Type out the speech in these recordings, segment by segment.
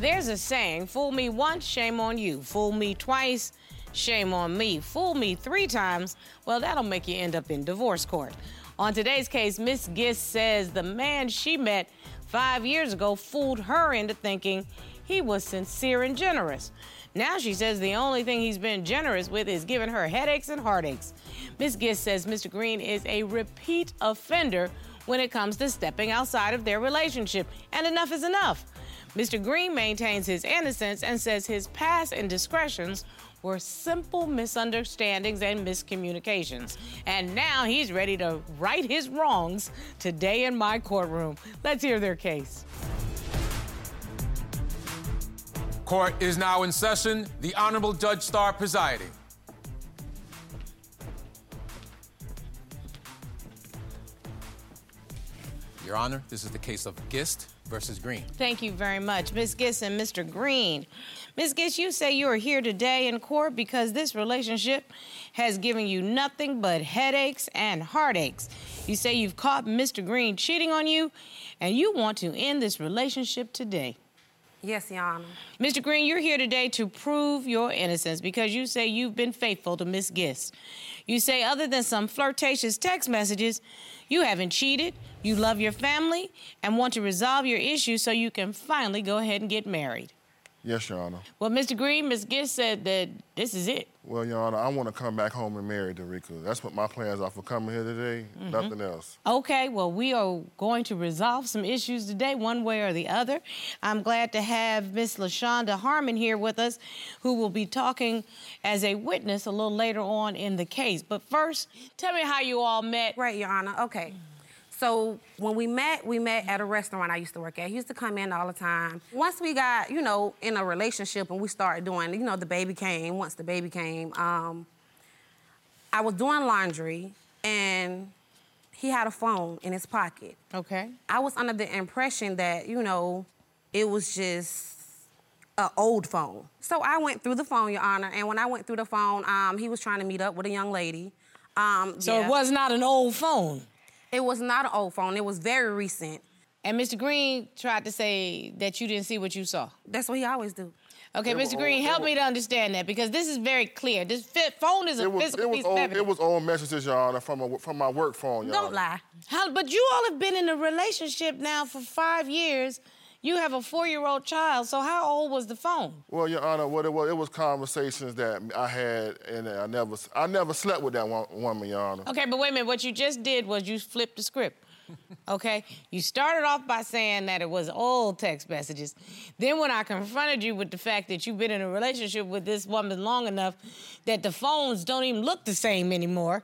There's a saying, fool me once, shame on you. Fool me twice, shame on me. Fool me three times, well, that'll make you end up in divorce court. On today's case, Miss Gist says the man she met five years ago fooled her into thinking he was sincere and generous. Now she says the only thing he's been generous with is giving her headaches and heartaches. Miss Gist says Mr. Green is a repeat offender when it comes to stepping outside of their relationship, and enough is enough. Mr. Green maintains his innocence and says his past indiscretions were simple misunderstandings and miscommunications. And now he's ready to right his wrongs today in my courtroom. Let's hear their case. Court is now in session. The Honorable Judge Starr presiding. Your Honor, this is the case of Gist versus Green. Thank you very much, Ms. Gist and Mr. Green. Ms. Gist, you say you are here today in court because this relationship has given you nothing but headaches and heartaches. You say you've caught Mr. Green cheating on you and you want to end this relationship today. Yes, Your Honor. Mr. Green, you're here today to prove your innocence because you say you've been faithful to Miss Gist. You say, other than some flirtatious text messages, you haven't cheated, you love your family, and want to resolve your issues so you can finally go ahead and get married. Yes, Your Honor. Well, Mr. Green, Ms. Gist said that this is it. Well, Your Honor, I want to come back home and marry Darika. That's what my plans are for coming here today. Mhm. Nothing else. Okay, well, we are going to resolve some issues today, one way or the other. I'm glad to have Miss LaShonda Harmon here with us, who will be talking as a witness a little later on in the case. But first, tell me how you all met. Right, Your Honor. Okay. So when we met, we met at a restaurant I used to work at. He used to come in all the time. Once we got, you know, in a relationship and we started doing, you know, the baby came. Once the baby came, um, I was doing laundry and he had a phone in his pocket. Okay. I was under the impression that, you know, it was just an old phone. So I went through the phone, Your Honor, and when I went through the phone, um, he was trying to meet up with a young lady. Um, So yeah. it was not an old phone. It was not an old phone. It was very recent. And Mr. Green tried to say that you didn't see what you saw. That's what he always do. Okay, It Mr. Green, old- help it me to understand that because this is very clear. This fi- phone is a It was, physical it was piece of evidence. It was old messages, Your Honor, from a, from my work phone, Your Don't lie. How, but you all have been in a relationship now for five years. You have a four-year-old child. So how old was the phone? Well, Your Honor, what it was, it was conversations that I had, and I never, I never slept with that one, woman, Your Honor. Okay, but wait a minute. What you just did was you flipped the script. Okay? You started off by saying that it was old text messages. Then when I confronted you with the fact that you've been in a relationship with this woman long enough that the phones don't even look the same anymore.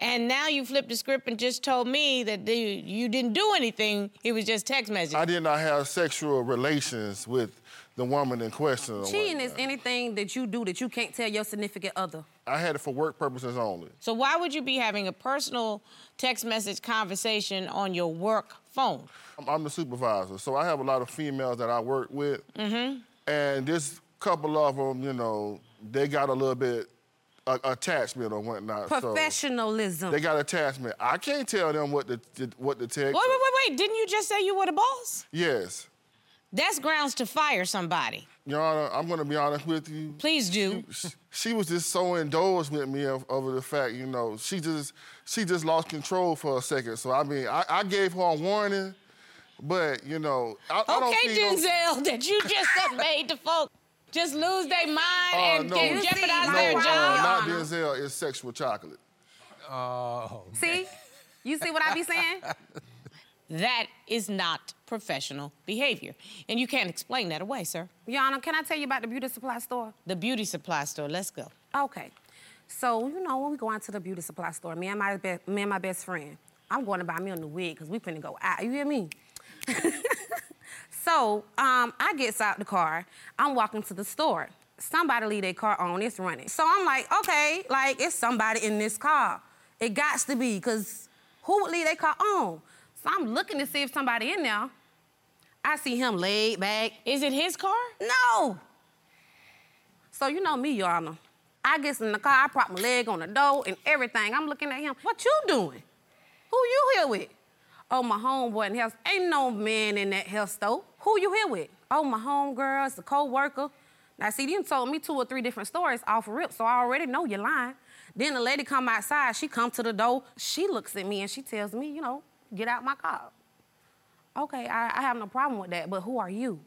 And now you flipped the script and just told me that you didn't do anything. It was just text messages. I did not have sexual relations with the woman in question. Cheating is anything that you do that you can't tell your significant other. I had it for work purposes only. So why would you be having a personal text message conversation on your work phone? I'm, I'm the supervisor, so I have a lot of females that I work with. Mm-hmm. And this couple of them, you know, they got a little bit uh, attachment or whatnot. so Professionalism. they got attachment. I can't tell them what the, to what to Wait, wait, wait, wait. Didn't you just say you were the boss? Yes, That's grounds to fire somebody. Your Honor, I'm going to be honest with you. Please do. She, she was just so indulged with me of, over the fact, you know, she just she just lost control for a second. So I mean, I, I gave her a warning, but you know, I, I don't Okay, see no- Denzel, that you just made the folks just lose their mind Uh, and, no, and no, jeopardize no, their uh, not Denzel. It's sexual chocolate. Oh. See? You see what I be saying? That is not professional behavior. And you can't explain that away, sir. Honor, can I tell you about the beauty supply store? The beauty supply store, let's go. Okay. So, you know, when we go out to the beauty supply store, me and my, be- me and my best friend, I'm going to buy me a new wig because we finna go out. You hear me? so, um, I gets out the car. I'm walking to the store. Somebody leave their car on, it's running. So I'm like, okay, like it's somebody in this car. It got to be, because who would leave their car on? So I'm looking to see if somebody in there. I see him laid back. Is it his car? No. So you know me, Your Honor. I gets in the car, I prop my leg on the door and everything. I'm looking at him. What you doing? Who you here with? Oh, my homeboy in health. Ain't no man in that health store. Who you here with? Oh, my homegirl, it's a co-worker. Now, see, you told me two or three different stories off rip, so I already know you're lying. Then the lady come outside, she come to the door, she looks at me and she tells me, you know, get out my car. Okay, I, I have no problem with that, but who are you?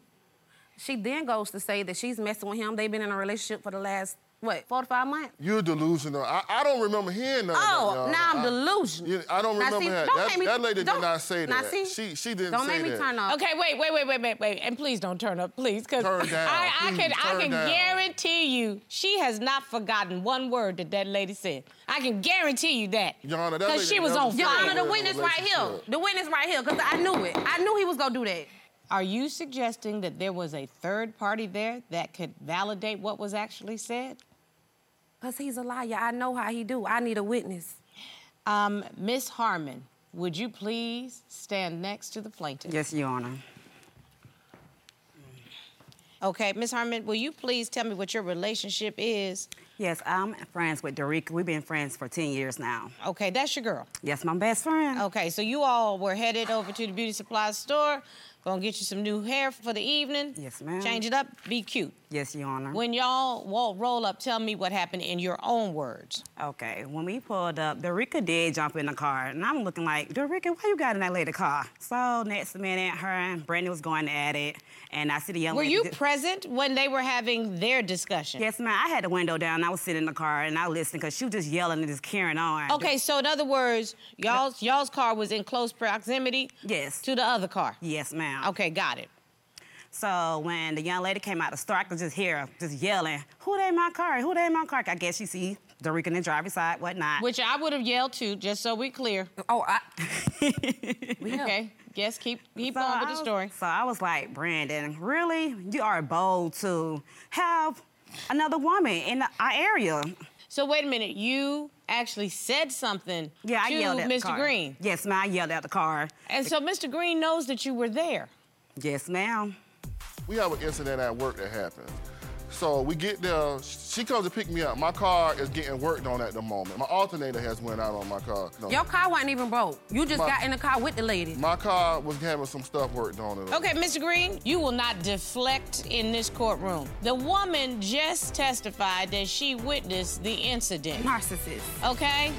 She then goes to say that she's messing with him. They've been in a relationship for the last, what, four to five months? You're delusional. I, I don't remember hearing none Oh, of that. now I'm I- delusional. Yeah, I don't Now, remember see, that. don't That, me- that lady did don't- not say now, that. see? she she didn't Don't say that. Don't make me turn off. Okay, wait, wait, wait, wait, wait, wait, and please don't turn up, please, because Turn down, I, I please, can, I can down. guarantee you, she has not forgotten one word that that lady said. I can guarantee you that. Your Honor, that because lady she was on said Your. Honor, the We're in a witness right here. The witness right here, because I knew it. I knew he was gonna do that. Are you suggesting that there was a third party there that could validate what was actually said? Because he's a liar. I know how he do. I need a witness. Um, Miss Harmon, would you please stand next to the plaintiff? Yes, Your Honor. Okay, Miss Harmon, will you please tell me what your relationship is? Yes, I'm friends with Darika. We've been friends for 10 years now. Okay, that's your girl. Yes, my best friend. Okay, so you all were headed over to the beauty supply store. Gonna get you some new hair for the evening. Yes, ma'am. Change it up, be cute. Yes, Your Honor. When y'all wa- roll up, tell me what happened in your own words. Okay, when we pulled up, Darika did jump in the car, and I'm looking like, Darika, why you got in that lady car? So next minute, her and Brandon was going at it, and I see the young Were you present when they were having their discussion? Yes, ma'am. I had the window down. I was sitting in the car, and I listened because she was just yelling and just carrying on. Okay, so in other words, y'all's y'all's car was in close proximity Yes. to the other car. Yes, ma'am. Okay, got it. So when the young lady came out the store, I could just hear her just yelling, "Who they in my car? Who they in my car?" I guess she see Darika in the driver's side, whatnot. Which I would have yelled too, just so we clear. Oh, I. Okay, yes, keep keep So going with I the story. So I was like, Brandon, really? You are bold to have another woman in our area. So wait a minute, you actually said something Yeah, I to yelled at the Mr. car. Green. Yes, ma'am. I yelled at the car. And so Mr. Green knows that you were there. Yes, ma'am. we have an incident at work that happened. So we get there, she comes to pick me up. My car is getting worked on at the moment. My alternator has went out on my car. No, Your car wasn't even broke. You just My- got in the car with the lady. My car was having some stuff worked on it. Okay, Mr. Green, you will not deflect in this courtroom. The woman just testified that she witnessed the incident. Narcissist. Okay?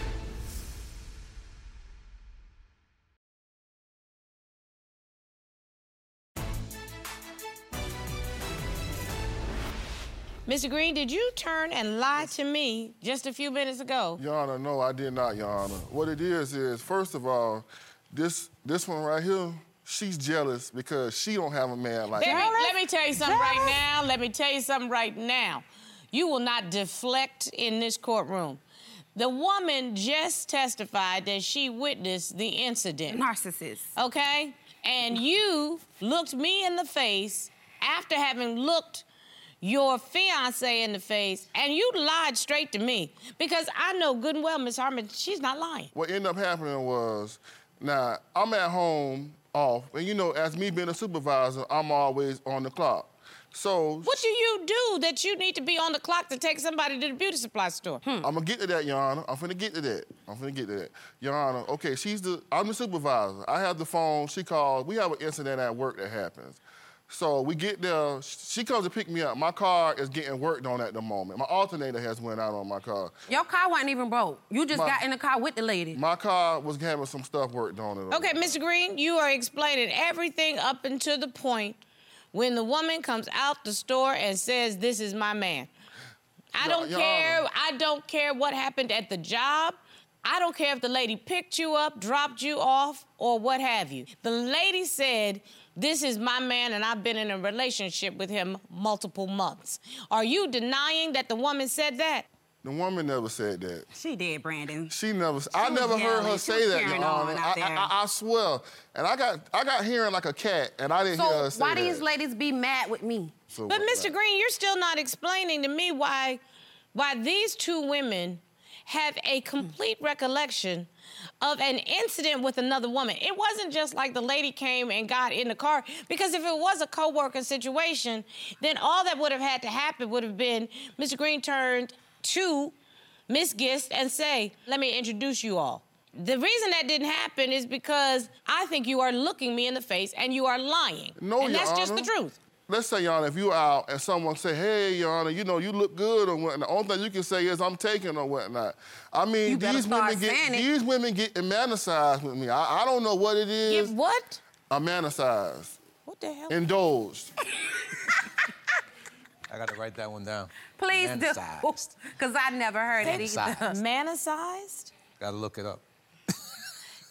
Mr. Green, did you turn and lie to me just a few minutes ago? Your Honor, no, I did not, Your Honor. What it is is, first of all, this this one right here, she's jealous because she don't have a man like Let me, me. let me tell you something right now. Let me tell you something right now. You will not deflect in this courtroom. The woman just testified that she witnessed the incident. Narcissist. Okay? And you looked me in the face after having looked your fiance in the face, and you lied straight to me because I know good and well, Miss Harmon, she's not lying. What ended up happening was, now I'm at home off, and you know, as me being a supervisor, I'm always on the clock. So What do you do that you need to be on the clock to take somebody to the beauty supply store? Hmm. I'm gonna get to that, Your Honor. I'm finna get to that. I'm finna get to that. Your Honor, okay, she's the, I'm the supervisor. I have the phone, she called, we have an incident at work that happens. So we get there, she comes to pick me up. My car is getting worked on at the moment. My alternator has went out on my car. Your car wasn't even broke. You just My- got in the car with the lady. My car was having some stuff worked on it. Okay, Mr. Green, you are explaining everything up until the point when the woman comes out the store and says, This is my man. I don't Your care. Honor. I don't care what happened at the job. I don't care if the lady picked you up, dropped you off, or what have you. The lady said, This is my man, and I've been in a relationship with him multiple months. Are you denying that the woman said that? The woman never said that. She did, Brandon. She never. I never heard her say that, Your carrying Honor. I. I, I swear. And I got, I got hearing like a cat, and I didn't hear her So say why that. these ladies be mad with me? So But what- Mr. Green, you're still not explaining to me why why these two women have a complete recollection of an incident with another woman. It wasn't just like the lady came and got in the car because if it was a co-worker situation, then all that would have had to happen would have been Mr. Green turned to Miss Gist and say, "Let me introduce you all." The reason that didn't happen is because I think you are looking me in the face and you are lying. No, and Your that's just the truth. Let's say, Your Honor, if you out and someone say, hey, Your Honor, you know, you look good or whatnot, the only thing you can say is I'm taking or whatnot. I mean, You these women get saying it. these women get emanacized with me. I, I don't know what it is. Give what? Emanacized. What the hell? Indulged. I got to write that one down. Please do. Because I never heard it either. Manicized. Manicized? Got to look it up.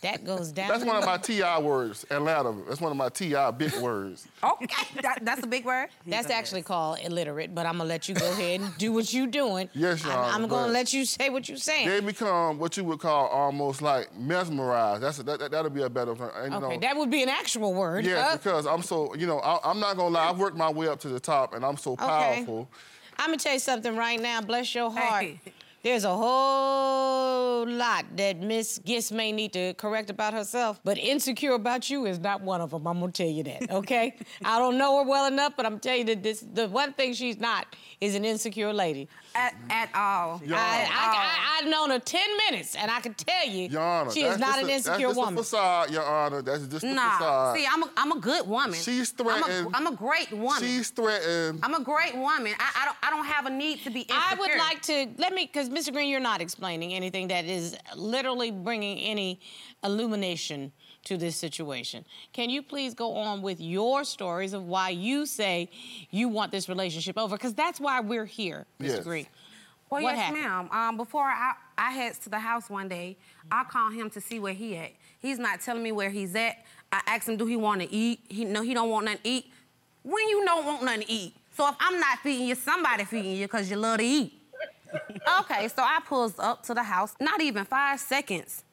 That goes down. That's one of my TI words, Atlanta. That's one of my TI big words. Okay, that, that's a big word. That's actually called illiterate, but I'm gonna let you go ahead and do what you're doing. Yes, Your I'm, I'm gonna let you say what you're saying. They become what you would call almost like mesmerized. That's that, that, that'll be a better term. And, okay, know, that would be an actual word. Yeah, Uh, because I'm so, you know, I, I'm not gonna lie. I've worked my way up to the top, and I'm so powerful. I'm gonna tell you something right now. Bless your heart. Hey. There's a whole lot that Miss Gist may need to correct about herself, but insecure about you is not one of them. I'm gonna tell you that, okay? I don't know her well enough, but I'm telling you that this the one thing she's not is an insecure lady. At, at all. Your I, Honor, I, I, I've known her 10 minutes, and I can tell you Your Honor, she is not just an a- insecure that's just woman. A facade, Your Honor. That's just a Nah. facade. See, I'm a, I'm a good woman. She's I'm a, threatened. I'm a great woman. She's threatened. I'm a great woman. I, I don't I don't have a need to be insecure. I would like to let me, because Mr. Green, you're not explaining anything that is literally bringing any illumination to this situation. Can you please go on with your stories of why you say you want this relationship over? Because that's why we're here, Mr. Yes. Green. Well, What yes, happened? ma'am. Um, before I, I heads to the house one day, I call him to see where he at. He's not telling me where he's at. I asked him, do he want to eat? He no, he don't want nothing to eat. When you don't want nothing to eat. So if I'm not feeding you, somebody feeding you because you love to eat. Okay, so I pulls up to the house. Not even five seconds.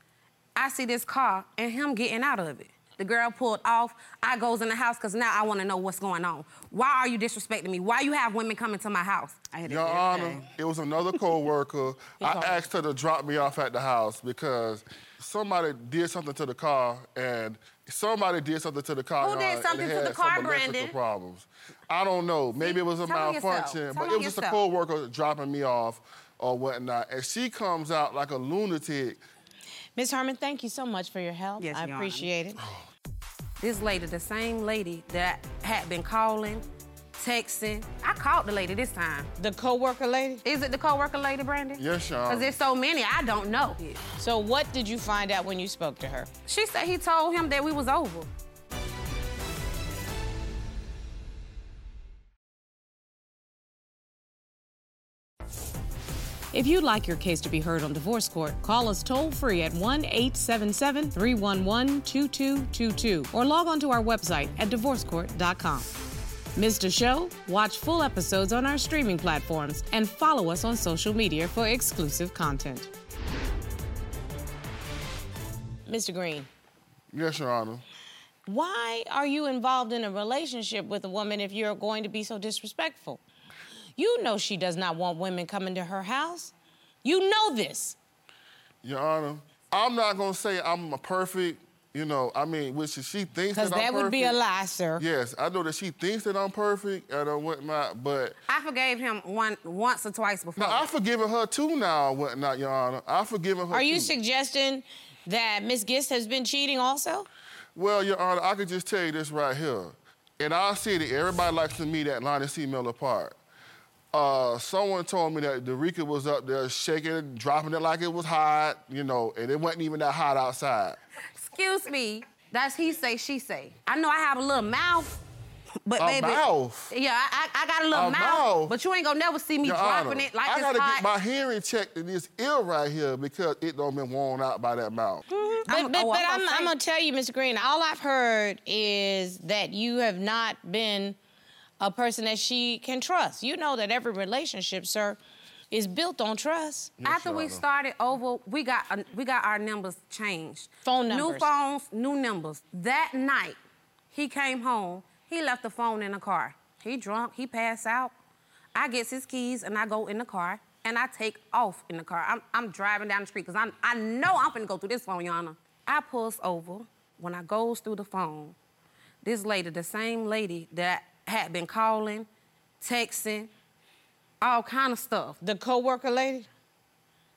I see this car and him getting out of it. The girl pulled off. I goes in the house because now I want to know what's going on. Why are you disrespecting me? Why you have women coming to my house? I had Your Honor, it was another co-worker. I asked her to drop me off at the house because somebody did something to the car, and somebody did something to the car. Who did something to the car, Brandon? problems. I don't know. Maybe it was a Tell malfunction, but it was just a yourself. co-worker dropping me off or whatnot, and she comes out like a lunatic. Ms. Harmon, thank you so much for your help. Yes, I Your Honor. appreciate it. This lady, the same lady that had been calling, texting. I called the lady this time. The co-worker lady. Is it the coworker lady, Brandon? Yes, Your Honor. Because there's so many, I don't know. So what did you find out when you spoke to her? She said he told him that we was over. If you'd like your case to be heard on divorce court, call us toll free at 1 877 311 2222 or log on to our website at divorcecourt.com. Missed a show? Watch full episodes on our streaming platforms and follow us on social media for exclusive content. Mr. Green, Yes, Your Honor. why are you involved in a relationship with a woman if you're going to be so disrespectful? You know she does not want women coming to her house. You know this. Your Honor, I'm not gonna say I'm a perfect, you know, I mean, which she thinks Because that I'm perfect. Because that would be a lie, sir. Yes, I know that she thinks that I'm perfect and whatnot, but I forgave him one once or twice before. now I've forgiven her too now and whatnot, Your Honor. I've forgiven her Are you too. suggesting that Miss Gist has been cheating also? Well, Your Honor, I could just tell you this right here. In our city, everybody likes to meet at Lonnie C. Miller Park. Uh, someone told me that Darika was up there shaking it, dropping it like it was hot, you know, and it wasn't even that hot outside. Excuse me. That's he say, she say. I know I have a little mouth, but A baby. mouth? Yeah, I, I I got a little A mouth, mouth? but you ain't gonna never see me Your dropping Honor, it like I it's gotta hot. get my hearing checked in this ear right here because it don't been worn out by that mouth. But, I'm- but, oh, but I'm I'm, gonna I'm going to tell you, Mr. Green, all I've heard is that you have not been a person that she can trust. You know that every relationship, sir, is built on trust. After we started over, we got uh, we got our numbers changed. Phone numbers. New phones, new numbers. That night, he came home. He left the phone in the car. He drunk. He passed out. I gets his keys and I go in the car and I take off in the car. I'm, I'm driving down the street because I I know I'm finna go through this phone, Your Honor. I pulls over. When I goes through the phone, this lady, the same lady that had been calling, texting, all kind of stuff. The co-worker lady?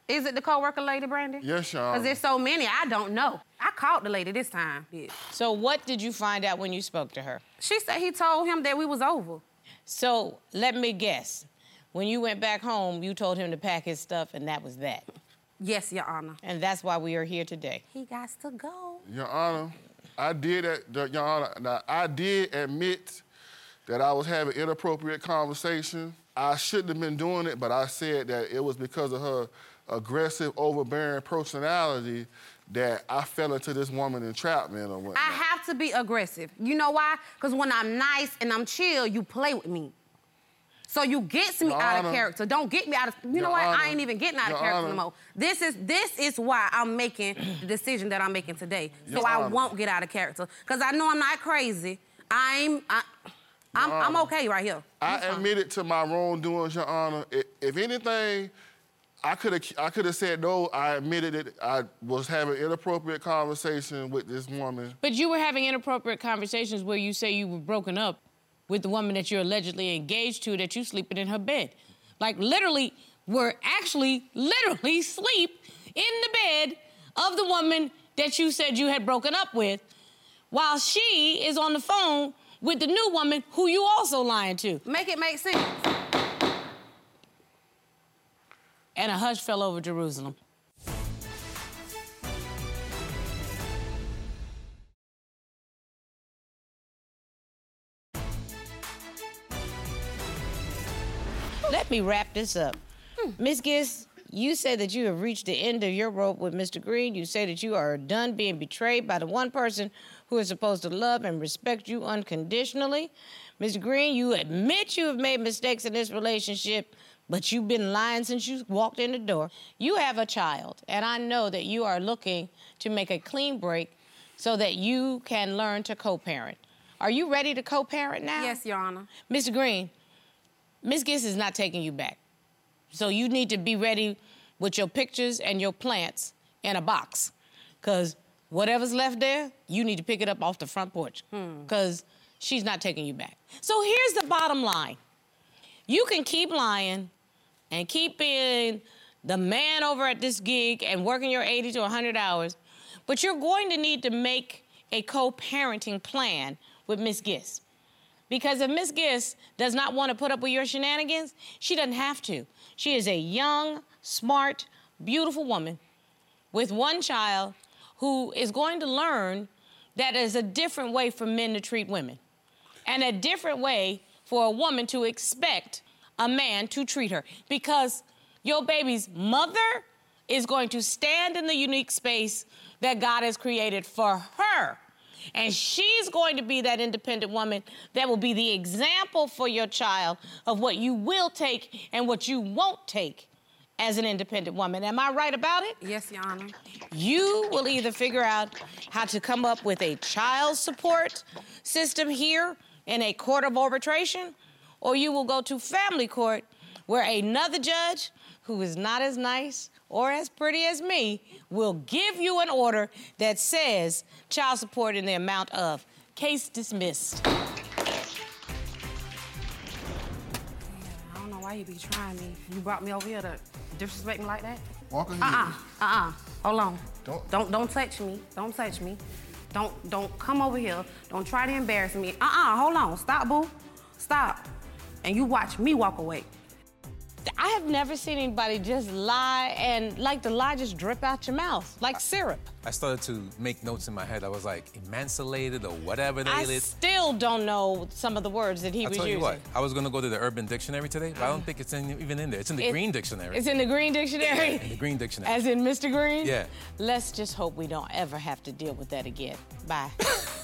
Is it the co-worker lady, Brandon? Yes, Your Because there's so many, I don't know. I called the lady this time. Yeah. So what did you find out when you spoke to her? She said he told him that we was over. So let me guess. When you went back home, you told him to pack his stuff, and that was that. Yes, Your Honor. And that's why we are here today. He got to go. Your Honor, I did, at, Your Honor, now, I did admit that I was having inappropriate conversation. I shouldn't have been doing it, but I said that it was because of her aggressive, overbearing personality that I fell into this woman entrapment or whatnot. I have to be aggressive. You know why? Because when I'm nice and I'm chill, you play with me. So you gets me Your out of character. Don't get me out of. You know what? Honor. I ain't even getting out of character Honor. no more. This is this is why I'm making the decision that I'm making today. So Your I Honor. won't get out of character. Cause I know I'm not crazy. I'm I, I'm, I'm Honor. okay right here. I I'm fine. admitted to my wrongdoings, Your Honor. I- If anything, I could have I could have said no. I admitted it. I was having inappropriate conversation with this woman. But you were having inappropriate conversations where you say you were broken up with the woman that you're allegedly engaged to, that you sleeping in her bed. Like literally, were actually literally sleep in the bed of the woman that you said you had broken up with, while she is on the phone with the new woman who you also lying to. Make it make sense. And a hush fell over Jerusalem. Let me wrap this up. Hmm. Miss Gist, you say that you have reached the end of your rope with Mr. Green. You say that you are done being betrayed by the one person who is supposed to love and respect you unconditionally. Mr. Green, you admit you have made mistakes in this relationship, but you've been lying since you walked in the door. You have a child, and I know that you are looking to make a clean break so that you can learn to co parent. Are you ready to co parent now? Yes, Your Honor. Mr. Green, Miss Gist is not taking you back. So you need to be ready with your pictures and your plants in a box. Cause whatever's left there, you need to pick it up off the front porch. Hmm. Cause she's not taking you back. So here's the bottom line. You can keep lying and keep being the man over at this gig and working your 80 to 100 hours, but you're going to need to make a co-parenting plan with Miss Gist. Because if Miss Gist does not want to put up with your shenanigans, she doesn't have to. She is a young, smart, beautiful woman with one child who is going to learn that there's a different way for men to treat women and a different way for a woman to expect a man to treat her. Because your baby's mother is going to stand in the unique space that God has created for her. And she's going to be that independent woman that will be the example for your child of what you will take and what you won't take as an independent woman. Am I right about it? Yes, Your Honor. You will either figure out how to come up with a child support system here in a court of arbitration, or you will go to family court where another judge who is not as nice or as pretty as me will give you an order that says child support in the amount of case dismissed. I don't know why you be trying me. You brought me over here to disrespect me like that? Walk in Uh-uh. Uh-uh. Hold on. Don't- don't don't touch me. Don't touch me. Don't don't come over here. Don't try to embarrass me. Uh-uh. Hold on. Stop, boo. Stop. And you watch me walk away. I have never seen anybody just lie and like the lie just drip out your mouth like syrup. I started to make notes in my head. I was like, emancipated or whatever they I is. still don't know some of the words that he I'll was tell you using. what, I was gonna go to the Urban Dictionary today, but I don't think it's in, even in there. It's in the It- Green Dictionary. It's in the Green Dictionary. in the Green Dictionary. As in Mr. Green? Yeah. Let's just hope we don't ever have to deal with that again. Bye.